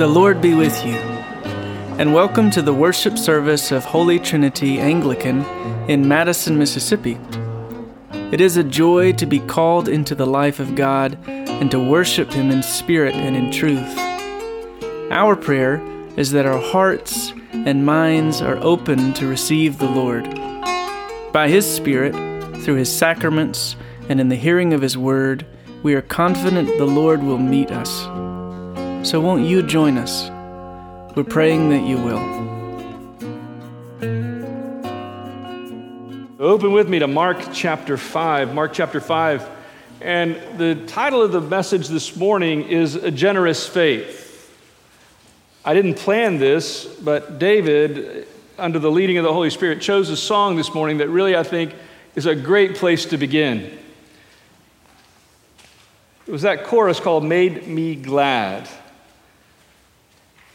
The Lord be with you, and welcome to the worship service of Holy Trinity Anglican in Madison, Mississippi. It is a joy to be called into the life of God and to worship Him in spirit and in truth. Our prayer is that our hearts and minds are open to receive the Lord. By His Spirit, through His sacraments, and in the hearing of His word, we are confident the Lord will meet us. So won't you join us? We're praying that you will. Open with me to Mark chapter 5. Mark chapter 5. And the title of the message this morning is A Generous Faith. I didn't plan this, but David, under the leading of the Holy Spirit, chose a song this morning that really, I think, is a great place to begin. It was that chorus called Made Me Glad.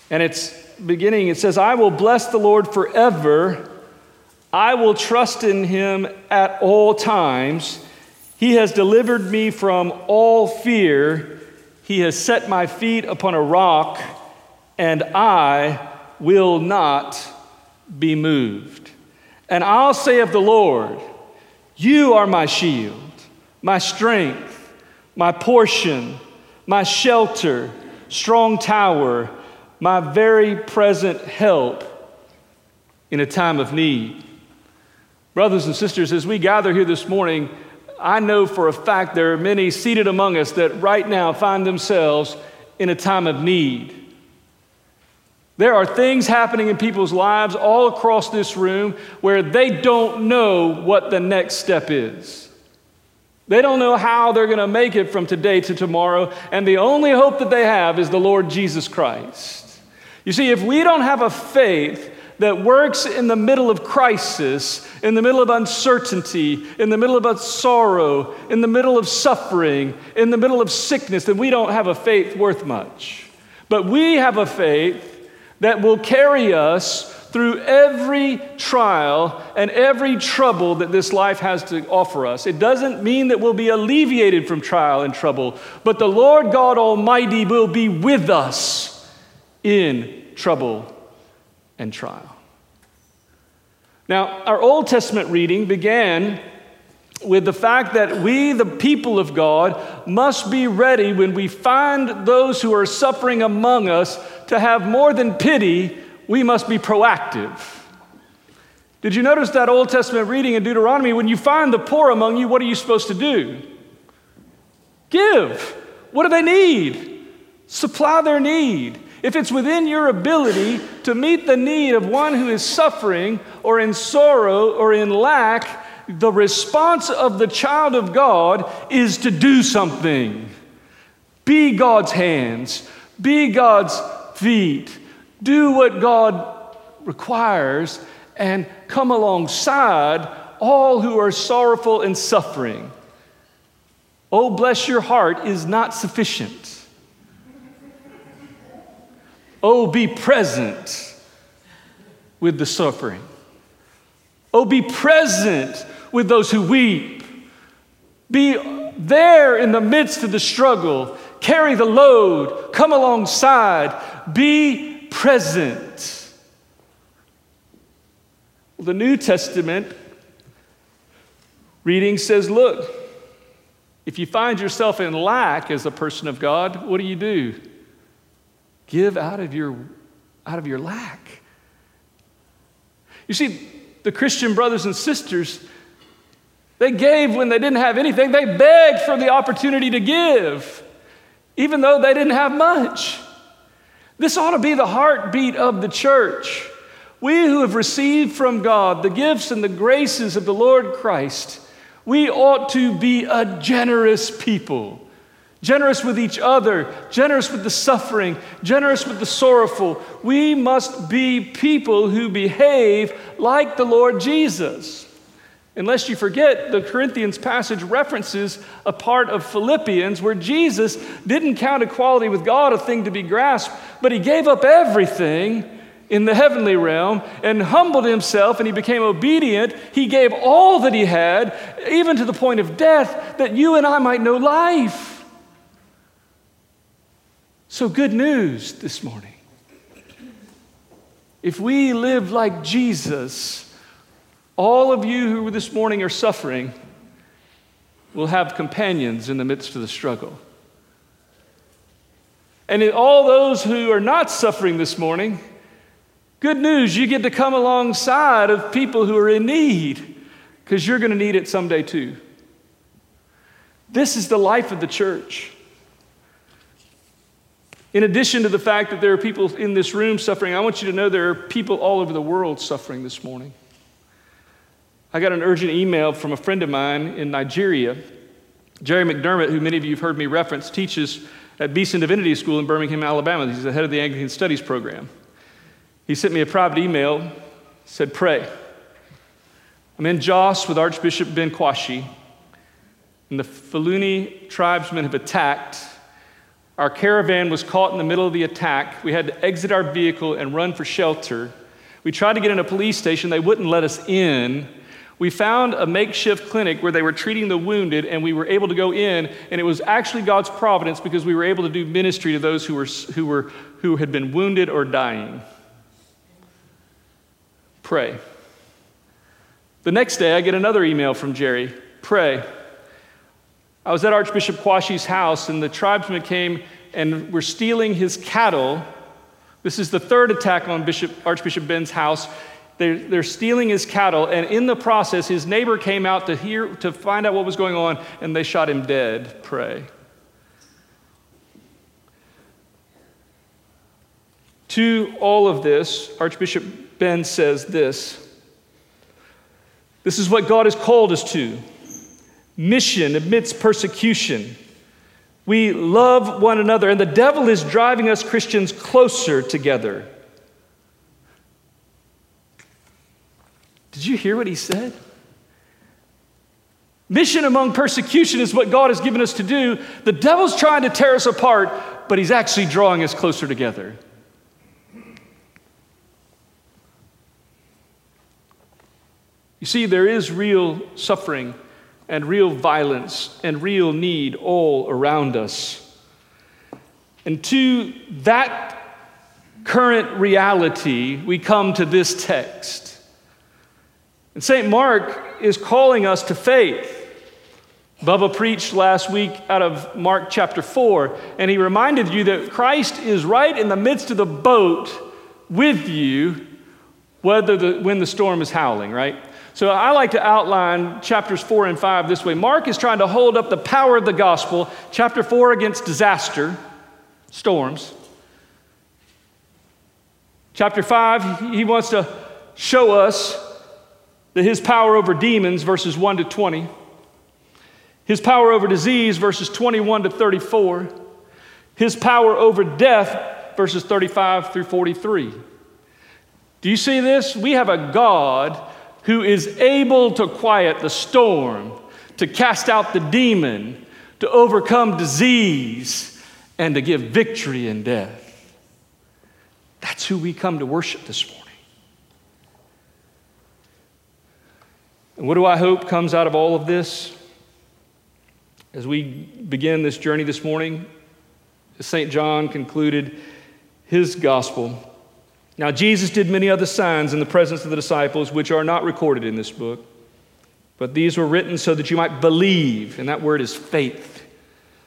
And it's beginning, it says, I will bless the Lord forever. I will trust in him at all times. He has delivered me from all fear. He has set my feet upon a rock and I will not be moved. And I'll say of the Lord, You are my shield, my strength, my portion, my shelter, strong tower, my very present help in a time of need. Brothers and sisters, as we gather here this morning, I know for a fact there are many seated among us that right now find themselves in a time of need. There are things happening in people's lives all across this room where they don't know what the next step is. They don't know how they're going to make it from today to tomorrow, and the only hope that they have is the Lord Jesus Christ. You see, if we don't have a faith that works in the middle of crisis, in the middle of uncertainty, in the middle of sorrow, in the middle of suffering, in the middle of sickness, then we don't have a faith worth much. But we have a faith that will carry us through every trial and every trouble that this life has to offer us. It doesn't mean that we'll be alleviated from trial and trouble, but the Lord God Almighty will be with us in trouble and trial. Now, our Old Testament reading began with the fact that we, the people of God, must be ready when we find those who are suffering among us to have more than pity, we must be proactive. Did you notice that Old Testament reading in Deuteronomy? When you find the poor among you, what are you supposed to do? Give. What do they need? Supply their need. If it's within your ability to meet the need of one who is suffering or in sorrow or in lack, the response of the child of God is to do something. Be God's hands, be God's feet. Do what God requires and come alongside all who are sorrowful and suffering. Oh, bless your heart is not sufficient. Oh, be present with the suffering. Oh, be present with those who weep. Be there in the midst of the struggle. Carry the load. Come alongside. Be present. the New Testament reading says, look, if you find yourself in lack as a person of God, what do you do? Give out of your, out of your lack. You see, the Christian brothers and sisters, they gave when they didn't have anything. They begged for the opportunity to give, even though they didn't have much. This ought to be the heartbeat of the church. We who have received from God the gifts and the graces of the Lord Christ, we ought to be a generous people generous with each other, generous with the suffering, generous with the sorrowful. We must be people who behave like the Lord Jesus. Unless you forget, the Corinthians passage references a part of Philippians where Jesus didn't count equality with God a thing to be grasped, but he gave up everything in the heavenly realm and humbled himself and he became obedient. He gave all that he had, even to the point of death, that you and I might know life. So, good news this morning. If we live like Jesus, all of you who this morning are suffering will have companions in the midst of the struggle. And all those who are not suffering this morning, good news, you get to come alongside of people who are in need because you're going to need it someday too. This is the life of the church. In addition to the fact that there are people in this room suffering, I want you to know there are people all over the world suffering this morning. I got an urgent email from a friend of mine in Nigeria. Jerry McDermott, who many of you have heard me reference, teaches at Beeson Divinity School in Birmingham, Alabama. He's the head of the Anglican Studies program. He sent me a private email, said, Pray. I'm in Jos with Archbishop Ben Kwashi, and the Fulani tribesmen have attacked our caravan was caught in the middle of the attack. We had to exit our vehicle and run for shelter. We tried to get in a police station, they wouldn't let us in. We found a makeshift clinic where they were treating the wounded, and we were able to go in, and it was actually God's providence because we were able to do ministry to those who, were, who, were, who had been wounded or dying. Pray. The next day, I get another email from Jerry Pray. I was at Archbishop Kwashi's house, and the tribesmen came and were stealing his cattle. This is the third attack on Bishop, Archbishop Ben's house. They're, they're stealing his cattle, and in the process, his neighbor came out to hear to find out what was going on, and they shot him dead. Pray. To all of this, Archbishop Ben says this. This is what God has called us to mission amidst persecution. We love one another, and the devil is driving us Christians closer together. Did you hear what he said? Mission among persecution is what God has given us to do. The devil's trying to tear us apart, but he's actually drawing us closer together. You see, there is real suffering and real violence and real need all around us. And to that current reality, we come to this text. And St. Mark is calling us to faith. Bubba preached last week out of Mark chapter 4, and he reminded you that Christ is right in the midst of the boat with you whether the, when the storm is howling, right? So I like to outline chapters four and five this way. Mark is trying to hold up the power of the gospel, chapter four against disaster, storms. Chapter five, he wants to show us that his power over demons, verses 1 to 20, his power over disease, verses 21 to 34, his power over death, verses 35 through 43. Do you see this? We have a God who is able to quiet the storm, to cast out the demon, to overcome disease, and to give victory in death. That's who we come to worship this morning. And what do I hope comes out of all of this? As we begin this journey this morning, as St. John concluded his gospel now, Jesus did many other signs in the presence of the disciples, which are not recorded in this book, but these were written so that you might believe, and that word is faith,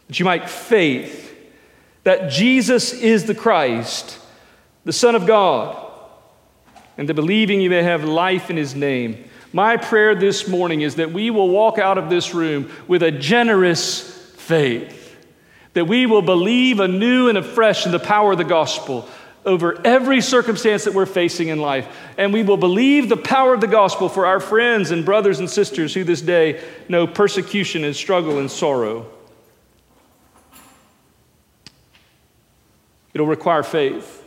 that you might faith that Jesus is the Christ, the Son of God, and that believing you may have life in his name. My prayer this morning is that we will walk out of this room with a generous faith, that we will believe anew and afresh in the power of the gospel over every circumstance that we're facing in life. And we will believe the power of the gospel for our friends and brothers and sisters who this day know persecution and struggle and sorrow. It'll require faith.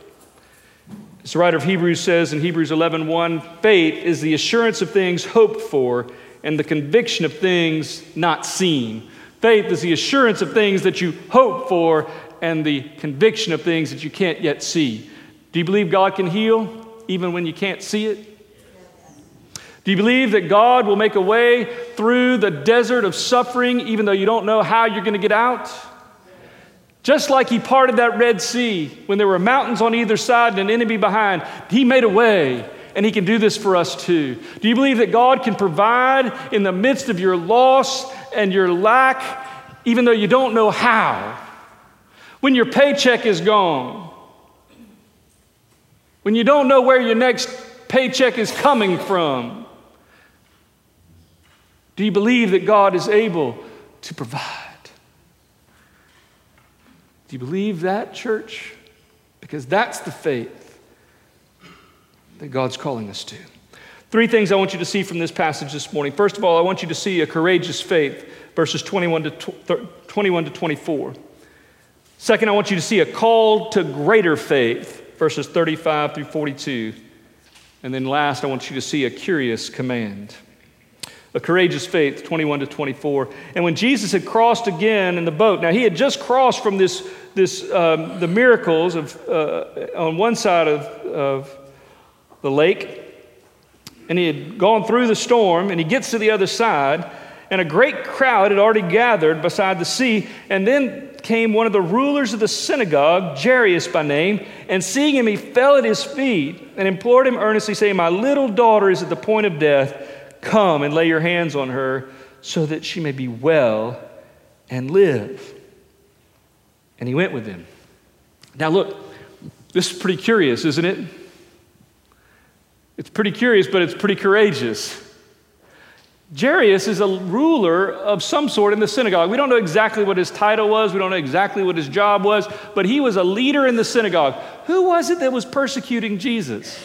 As the writer of Hebrews says in Hebrews 11 1, faith is the assurance of things hoped for and the conviction of things not seen. Faith is the assurance of things that you hope for and the conviction of things that you can't yet see. Do you believe God can heal even when you can't see it? Do you believe that God will make a way through the desert of suffering even though you don't know how you're going to get out? Just like he parted that Red Sea when there were mountains on either side and an enemy behind, he made a way, and he can do this for us too. Do you believe that God can provide in the midst of your loss and your lack, even though you don't know how? When your paycheck is gone, when you don't know where your next paycheck is coming from, do you believe that God is able to provide? Do you believe that, church? Because that's the faith that God's calling us to. Three things I want you to see from this passage this morning. First of all, I want you to see a courageous faith, verses 21 to, 21 to 24. Second, I want you to see a call to greater faith, verses 35 through 42. And then last, I want you to see a curious command a courageous faith, 21 to 24. And when Jesus had crossed again in the boat, now he had just crossed from this, this um, the miracles of, uh, on one side of, of the lake, and he had gone through the storm, and he gets to the other side, and a great crowd had already gathered beside the sea, and then came one of the rulers of the synagogue, Jairus by name, and seeing him, he fell at his feet and implored him earnestly, saying, My little daughter is at the point of death. Come and lay your hands on her so that she may be well and live. And he went with them. Now, look, this is pretty curious, isn't it? It's pretty curious, but it's pretty courageous. Jairus is a ruler of some sort in the synagogue. We don't know exactly what his title was, we don't know exactly what his job was, but he was a leader in the synagogue. Who was it that was persecuting Jesus?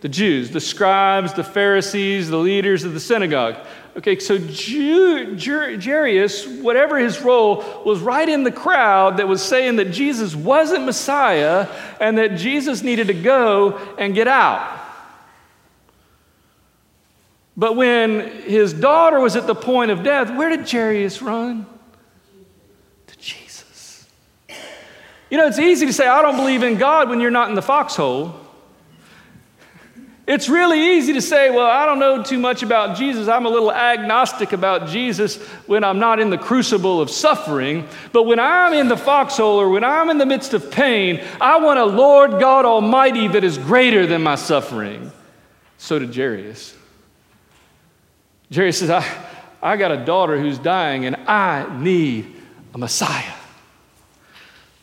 the Jews, the scribes, the Pharisees, the leaders of the synagogue. Okay, so Jew, Jairus, whatever his role, was right in the crowd that was saying that Jesus wasn't Messiah and that Jesus needed to go and get out. But when his daughter was at the point of death, where did Jairus run? To Jesus. You know, it's easy to say, I don't believe in God when you're not in the foxhole. It's really easy to say, well, I don't know too much about Jesus. I'm a little agnostic about Jesus when I'm not in the crucible of suffering. But when I'm in the foxhole or when I'm in the midst of pain, I want a Lord God Almighty that is greater than my suffering. So did Jairus. Jairus says, I, I got a daughter who's dying and I need a Messiah.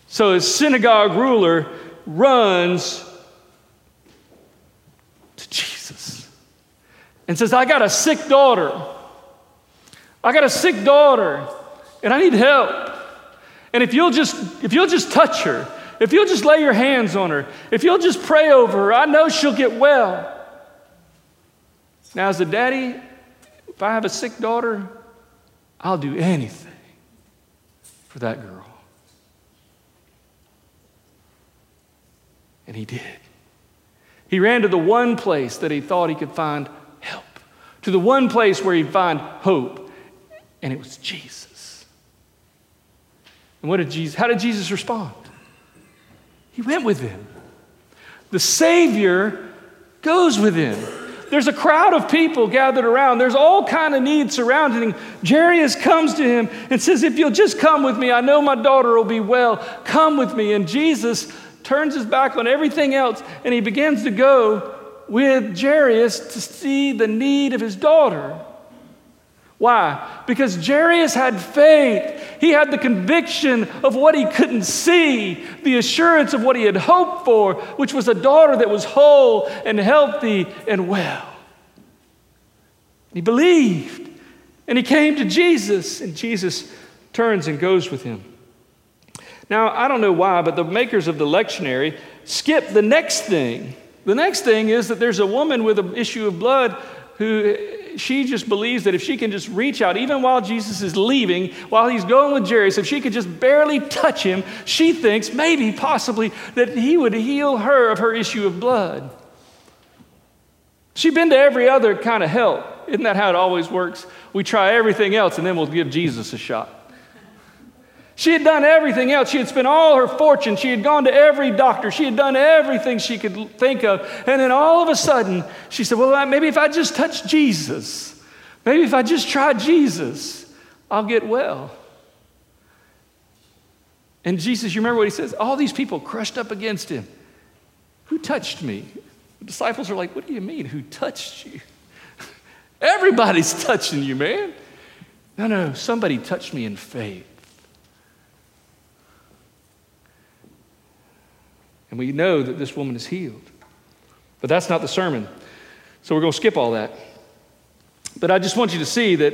So his synagogue ruler runs to Jesus and says, I got a sick daughter. I got a sick daughter and I need help. And if you'll just if you'll just touch her, if you'll just lay your hands on her, if you'll just pray over her, I know she'll get well. Now, as a daddy, if I have a sick daughter, I'll do anything for that girl. And he did. He ran to the one place that he thought he could find help, to the one place where he'd find hope, and it was Jesus. And what did Jesus, how did Jesus respond? He went with him. The Savior goes with him. There's a crowd of people gathered around. There's all kind of needs surrounding him. Jairus comes to him and says, If you'll just come with me, I know my daughter will be well. Come with me. And Jesus turns his back on everything else, and he begins to go with Jairus to see the need of his daughter. Why? Because Jairus had faith. He had the conviction of what he couldn't see, the assurance of what he had hoped for, which was a daughter that was whole and healthy and well. He believed, and he came to Jesus, and Jesus turns and goes with him. Now, I don't know why, but the makers of the lectionary skip the next thing. The next thing is that there's a woman with an issue of blood who she just believes that if she can just reach out, even while Jesus is leaving, while he's going with Jairus, if she could just barely touch him, she thinks maybe, possibly, that he would heal her of her issue of blood. She'd been to every other kind of help. Isn't that how it always works? We try everything else and then we'll give Jesus a shot. She had done everything else. She had spent all her fortune. She had gone to every doctor. She had done everything she could think of. And then all of a sudden, she said, Well, maybe if I just touch Jesus, maybe if I just try Jesus, I'll get well. And Jesus, you remember what he says? All these people crushed up against him. Who touched me? The disciples are like, What do you mean? Who touched you? Everybody's touching you, man. No, no, somebody touched me in faith. And we know that this woman is healed. But that's not the sermon. So we're going to skip all that. But I just want you to see that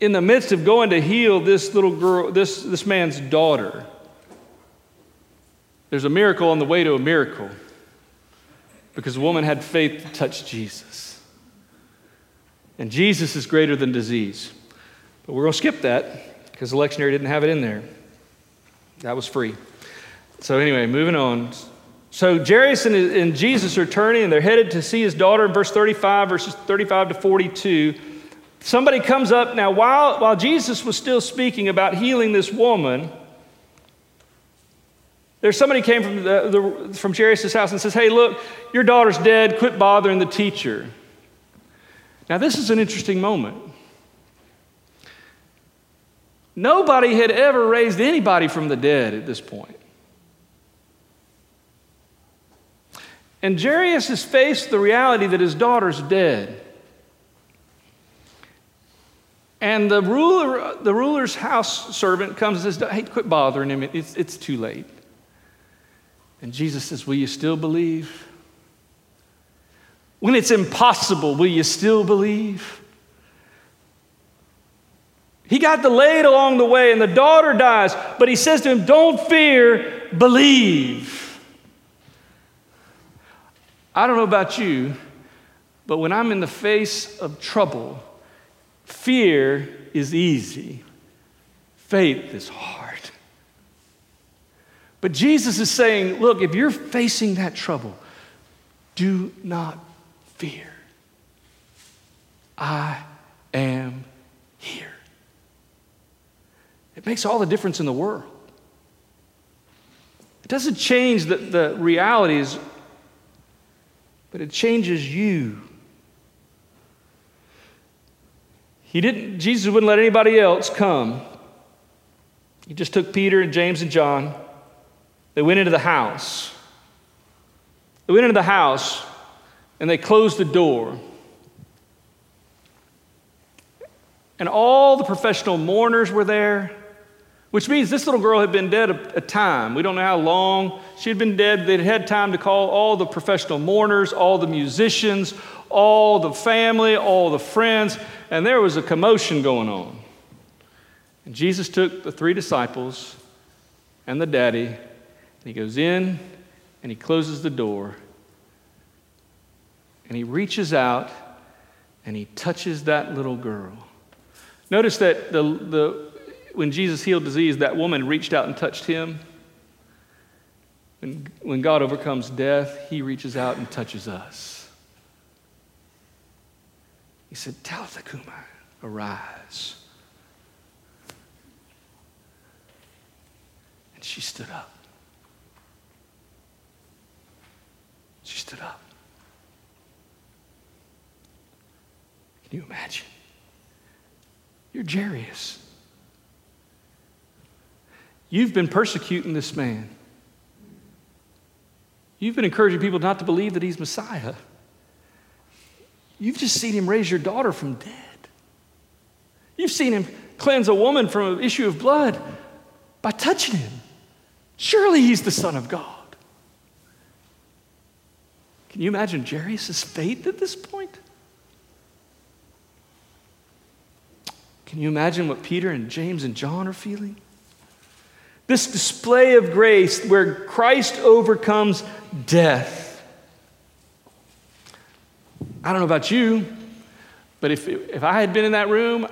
in the midst of going to heal this little girl, this, this man's daughter, there's a miracle on the way to a miracle because the woman had faith to touch Jesus. And Jesus is greater than disease. But we're going to skip that because the lectionary didn't have it in there. That was free. So, anyway, moving on. So, Jairus and, and Jesus are turning and they're headed to see his daughter in verse 35, verses 35 to 42. Somebody comes up. Now, while, while Jesus was still speaking about healing this woman, there's somebody came from, the, the, from Jairus' house and says, Hey, look, your daughter's dead. Quit bothering the teacher. Now, this is an interesting moment. Nobody had ever raised anybody from the dead at this point. And Jairus has faced the reality that his daughter's dead. And the, ruler, the ruler's house servant comes and says, Hey, quit bothering him. It's, it's too late. And Jesus says, Will you still believe? When it's impossible, will you still believe? He got delayed along the way, and the daughter dies, but he says to him, Don't fear, believe. I don't know about you, but when I'm in the face of trouble, fear is easy, faith is hard. But Jesus is saying, Look, if you're facing that trouble, do not fear. I am here. It makes all the difference in the world. It doesn't change the, the realities, but it changes you. He didn't, Jesus wouldn't let anybody else come. He just took Peter and James and John. They went into the house. They went into the house and they closed the door. And all the professional mourners were there. Which means this little girl had been dead a, a, time. We don't know how long she had been dead. They'd had time to call all the professional mourners, all the musicians, all the family, all the friends, and there was a commotion going on. And Jesus took the three disciples and the daddy, and he goes in and he closes the door, and he reaches out and he touches that little girl. Notice that the, the when Jesus healed disease, that woman reached out and touched him. When, when God overcomes death, he reaches out and touches us. He said, Talitha cumi, arise. And she stood up. She stood up. Can you imagine? You're Jairus. You've been persecuting this man. You've been encouraging people not to believe that he's Messiah. You've just seen him raise your daughter from dead. You've seen him cleanse a woman from an issue of blood by touching him. Surely he's the Son of God. Can you imagine Jairus' faith at this point? Can you imagine what Peter and James and John are feeling? This display of grace where Christ overcomes death. I don't know about you, but if, if I had been in that room,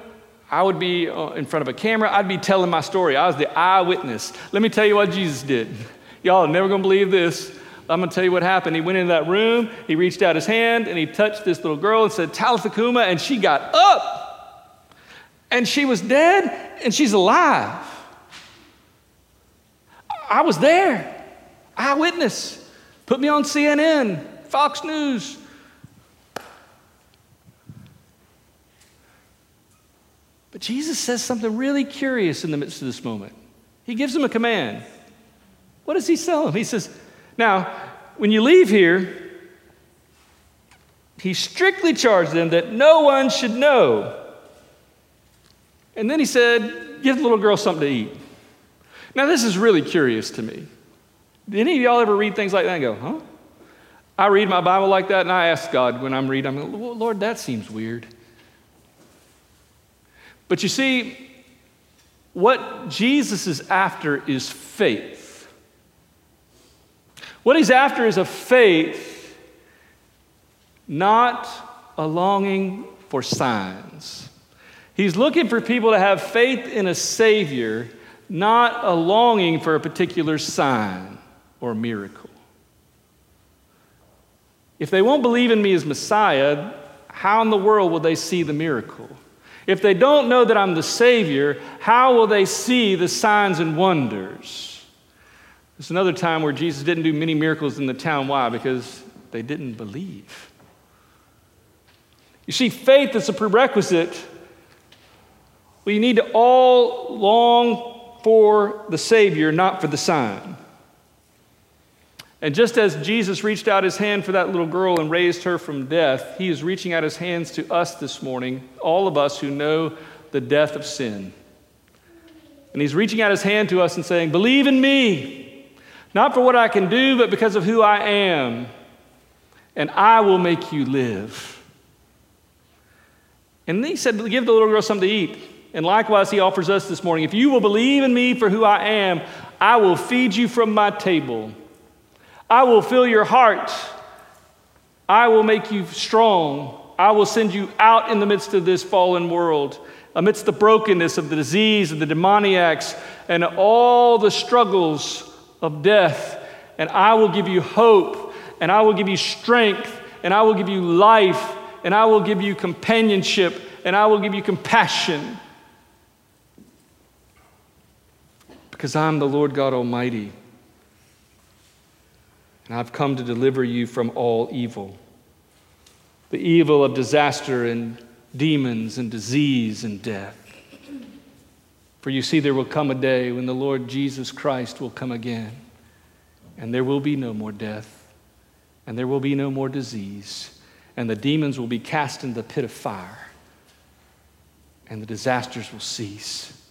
I would be uh, in front of a camera, I'd be telling my story. I was the eyewitness. Let me tell you what Jesus did. Y'all are never gonna believe this. I'm gonna tell you what happened. He went into that room, he reached out his hand, and he touched this little girl and said, Talitha cumi, and she got up. And she was dead, and she's alive. I was there, eyewitness. Put me on CNN, Fox News. But Jesus says something really curious in the midst of this moment. He gives them a command What does he tell them? He says, Now, when you leave here, he strictly charged them that no one should know. And then he said, Give the little girl something to eat. Now, this is really curious to me. Did any of y'all ever read things like that and go, Huh? I read my Bible like that and I ask God when I'm reading, I'm like, Lord, that seems weird. But you see, what Jesus is after is faith. What he's after is a faith, not a longing for signs. He's looking for people to have faith in a Savior, not a longing for a particular sign or miracle. If they won't believe in me as Messiah, how in the world will they see the miracle? If they don't know that I'm the Savior, how will they see the signs and wonders? There's another time where Jesus didn't do many miracles in the town. Why? Because they didn't believe. You see, faith is a prerequisite. We need to all long for the Savior, not for the sign. And just as Jesus reached out his hand for that little girl and raised her from death, he is reaching out his hands to us this morning, all of us who know the death of sin. And he's reaching out his hand to us and saying, Believe in me, not for what I can do, but because of who I am, and I will make you live. And then he said, Give the little girl something to eat. And likewise, he offers us this morning, If you will believe in me for who I am, I will feed you from my table. I will fill your heart. I will make you strong. I will send you out in the midst of this fallen world, amidst the brokenness of the disease and the demoniacs and all the struggles of death. And I will give you hope, and I will give you strength, and I will give you life, and I will give you companionship, and I will give you compassion. Because I'm the Lord God Almighty and I've come to deliver you from all evil the evil of disaster and demons and disease and death. For you see, there will come a day when the Lord Jesus Christ will come again, and there will be no more death, and there will be no more disease, and the demons will be cast into the pit of fire, and the disasters will cease,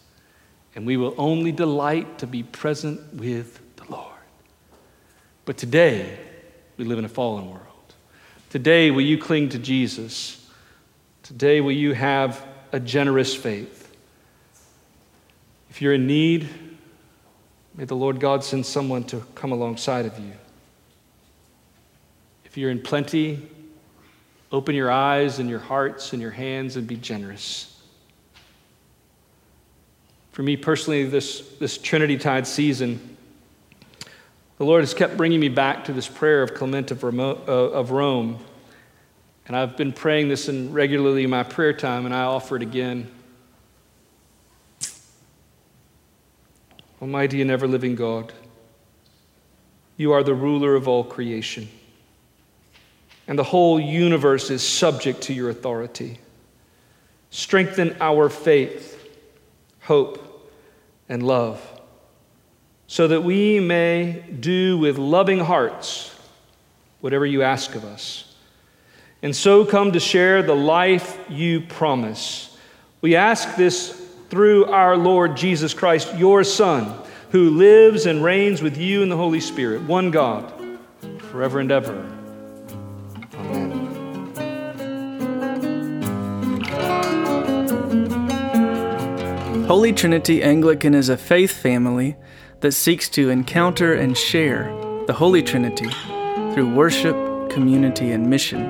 and we will only delight to be present with the Lord. but today, we live in a fallen world. Today, will you cling to Jesus? Today, will you have a generous faith? If you're in need, may the Lord God send someone to come alongside of you. If you're in plenty, open your eyes and your hearts and your hands and be generous. For me personally, this, this Trinity Tide season, the Lord has kept bringing me back to this prayer of Clement of uh, Rome. And I've been praying this in regularly in my prayer time, and I offer it again. Almighty and ever living God, you are the ruler of all creation, and the whole universe is subject to your authority. Strengthen our faith, hope, and love so that we may do with loving hearts whatever you ask of us, and so come to share the life you promise. We ask this through our Lord Jesus Christ, your Son, who lives and reigns with you in the Holy Spirit, one God, forever and ever. Holy Trinity Anglican is a faith family that seeks to encounter and share the Holy Trinity through worship, community, and mission.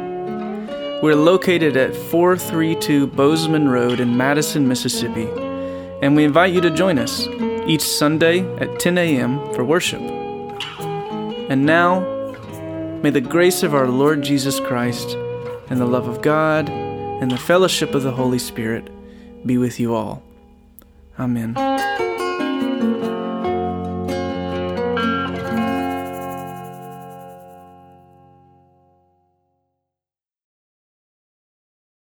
We're located at 432 Bozeman Road in Madison, Mississippi, and we invite you to join us each Sunday at 10 a.m. for worship. And now, may the grace of our Lord Jesus Christ and the love of God and the fellowship of the Holy Spirit be with you all. Amen.